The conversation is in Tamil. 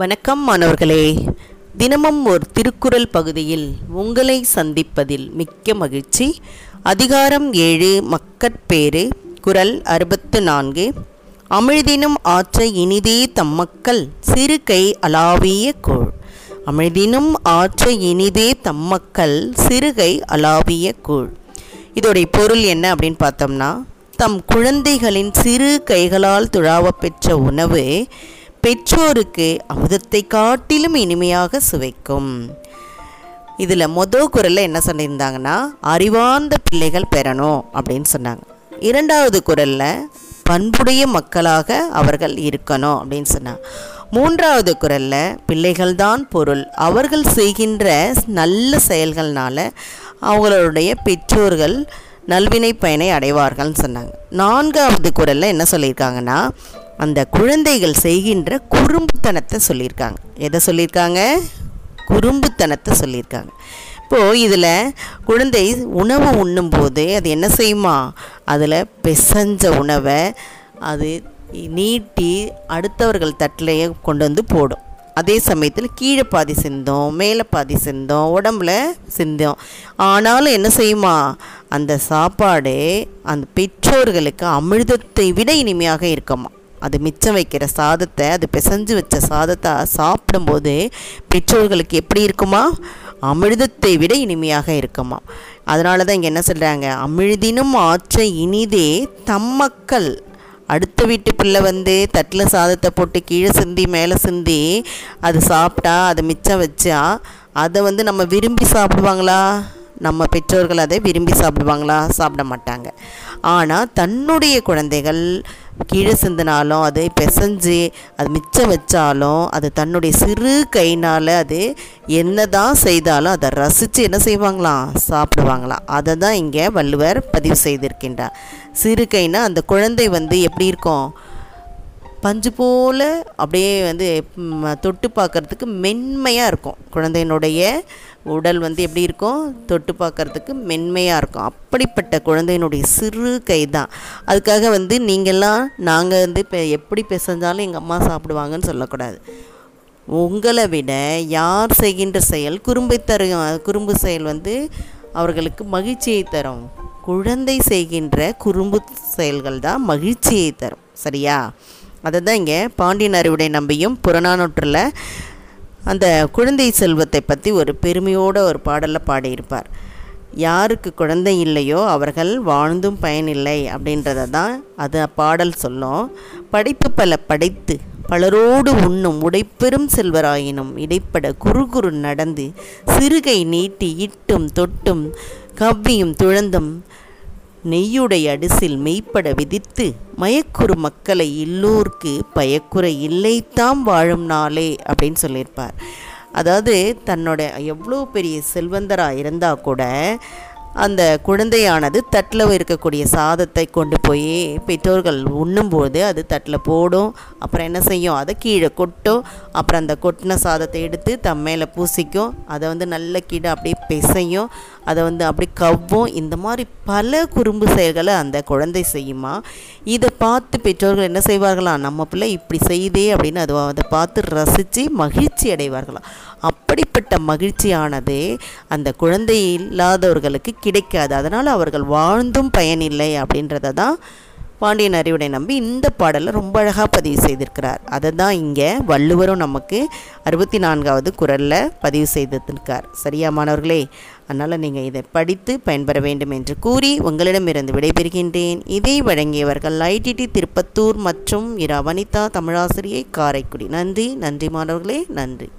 வணக்கம் மாணவர்களே. தினமும் ஒரு திருக்குறள் பகுதியில் உங்களை சந்திப்பதில் மிக்க மகிழ்ச்சி. அதிகாரம் ஏழு மக்கட்பேறு குரல் அறுபத்து நான்கு. அமிழ்தினும் ஆற்ற இனிதே தம்மக்கள் சிறு கை அளாவிய கோள். அமிழ்தினும் ஆற்ற இனிதே தம்மக்கள் சிறுகை அளாவிய கூழ் இதோடைய பொருள் என்ன அப்படின்னு பார்த்தோம்னா தம் குழந்தைகளின் சிறு கைகளால் துழாவ பெற்ற உணவு பெற்றோருக்கு அமுதத்தை காட்டிலும் இனிமையாக சுவைக்கும். இதில் மொதல் குரலில் என்ன சொல்லியிருந்தாங்கன்னா அறிவார்ந்த பிள்ளைகள் பெறணும் அப்படின்னு சொன்னாங்க. இரண்டாவது குரலில் பண்புடைய மக்களாக அவர்கள் இருக்கணும் அப்படின்னு சொன்னாங்க. மூன்றாவது குரலில் பிள்ளைகள்தான் பொருள். அவர்கள் செய்கின்ற நல்ல செயல்கள்னால அவங்களுடைய பெற்றோர்கள் நல்வினை பயனை அடைவார்கள்னு சொன்னாங்க. நான்காவது குரலில் என்ன சொல்லியிருக்காங்கன்னா அந்த குழந்தைகள் செய்கின்ற குறும்புத்தனத்தை சொல்லியிருக்காங்க. எதை சொல்லியிருக்காங்க? குறும்புத்தனத்தை சொல்லியிருக்காங்க. இப்போது இதில் குழந்தை உணவு உண்ணும்போது அது என்ன செய்யுமா? அதில் பிசைஞ்ச உணவை அது நீட்டி அடுத்தவர்கள் தட்டிலேயே கொண்டு வந்து போடும். அதே சமயத்தில் கீழே பாதி சிந்தோம் மேலே பாதி சிந்தோம் உடம்புல சிந்தோம். ஆனாலும் என்ன செய்யுமா? அந்த சாப்பாடு அந்த பெற்றோர்களுக்கு அமிர்தத்தை விட இனிமையாக இருக்குமா? அது மிச்சம் வைக்கிற சாதத்தை அது பிசைஞ்சு வச்ச சாதத்தை சாப்பிடும்போது பெற்றோர்களுக்கு எப்படி இருக்குமா? அமிர்தத்தை விட இனிமையாக இருக்குமா? அதனால தான் இங்கே என்ன சொல்கிறாங்க அமிழ்தினும் ஆற்ற இனிதே தம்மக்கள் அடுத்த வீட்டு பிள்ளை வந்து தட்டில் சாதத்தை போட்டு கீழே சிந்தி மேலே சிந்தி அது சாப்பிட்டா அதை மிச்சம் வச்சா அதை வந்து நம்ம விரும்பி சாப்பிடுவாங்களா? நம்ம பெற்றோர்கள் அதை விரும்பி சாப்பிடுவாங்களா? சாப்பிட மாட்டாங்க. ஆனால் தன்னுடைய குழந்தைகள் கீழே சிந்தினாலும் அதை பிசைஞ்சு அது மிச்சம் வச்சாலும் அது தன்னுடைய சிறு கைனால் அது என்ன தான் செய்தாலும் அதை ரசித்து என்ன செய்வாங்களாம் சாப்பிடுவாங்களாம் அதை தான் இங்கே வள்ளுவர் பதிவு செய்திருக்கின்றார். சிறு கைனால் அந்த குழந்தை வந்து எப்படி இருக்கும்? பஞ்சு போல் அப்படியே வந்து தொட்டு பார்க்குறதுக்கு மென்மையாக இருக்கும். குழந்தையினுடைய உடல் வந்து எப்படி இருக்கும்? தொட்டு பார்க்குறதுக்கு மென்மையாக இருக்கும். அப்படிப்பட்ட குழந்தையினுடைய சிறு கை தான் அதுக்காக வந்து நீங்கள்லாம் நாங்கள் வந்து இப்போ எப்படி பிசைஞ்சாலும் எங்கள் அம்மா சாப்பிடுவாங்கன்னு சொல்லக்கூடாது. உங்களை விட யார் செய்கின்ற செயல் குறும்பை தரும் குறும்பு செயல் வந்து அவர்களுக்கு மகிழ்ச்சியை தரும். குழந்தை செய்கின்ற குறும்பு செயல்கள் தான் மகிழ்ச்சியை தரும். சரியா? அதை தான் இங்கே பாண்டியன் அறிவுடை நம்பியும் புறநானூற்றில் அந்த குழந்தை செல்வத்தை பற்றி ஒரு பெருமையோட ஒரு பாடலில் பாடியிருப்பார். யாருக்கு குழந்தை இல்லையோ அவர்கள் வாழ்ந்தும் பயனில்லை அப்படின்றத தான் அது பாடல் சொல்லும். படைப்பு பல படைத்து பலரோடு உண்ணும் உடைப்பெரும் செல்வராயினும் இடைப்பட குறுகுறு நடந்து சிறுகை நீட்டி இட்டும் தொட்டும் கவ்வியும் துழந்தும் நெய்யுடைய அடிசில் மெய்ப்பட விதித்து மயக்குறு மக்களை எல்லோர்க்கு பயக்குறை இல்லைத்தாம் வாழும் நாளே அப்படின்னு சொல்லியிருப்பார். அதாவது தன்னோட எவ்வளோ பெரிய செல்வந்தராக இருந்தால் கூட அந்த குழந்தையானது தட்டில் இருக்கக்கூடிய சாதத்தை கொண்டு போய் பெற்றோர்கள் உண்ணும்போது அது தட்டில் போடும். அப்புறம் என்ன செய்யும்? அதை கீழே கொட்டும். அப்புறம் அந்த கொட்டின சாதத்தை எடுத்து தம் மேலே பூசிக்கும். அதை வந்து நல்ல கீழே அப்படியே பிசையும். அதை வந்து அப்படி கவ்வும். இந்த மாதிரி பல குறும்பு செயல்களை அந்த குழந்தை செய்யுமா? இதை பார்த்து பெற்றோர்கள் என்ன செய்வார்களாம் நம்ம பிள்ளை இப்படி செய்தே அப்படின்னு அதை அதை பார்த்து ரசித்து மகிழ்ச்சி அடைவார்களாம் அப்படிப்பட்ட மகிழ்ச்சியானது அந்த குழந்தை இல்லாதவர்களுக்கு கிடைக்காது. அதனால் அவர்கள் வாழ்ந்தும் பயனில்லை அப்படின்றத தான் பாண்டியன் அறிவுடை நம்பி இந்த பாடலை ரொம்ப அழகாக பதிவு செய்திருக்கிறார். அதை தான் இங்கே வள்ளுவரும் நமக்கு அறுபத்தி நான்காவது குரலில் பதிவு செய்திருக்கார் சரியா மாணவர்களே? அதனால் நீங்கள் இதை படித்து பயன்பெற வேண்டும் என்று கூறி உங்களிடமிருந்து விடைபெறுகின்றேன். இதை வழங்கியவர்கள் ஐடிடி திருப்பத்தூர் மற்றும் இரா வனிதா தமிழாசிரியை காரைக்குடி. நன்றி நன்றி மாணவர்களே நன்றி.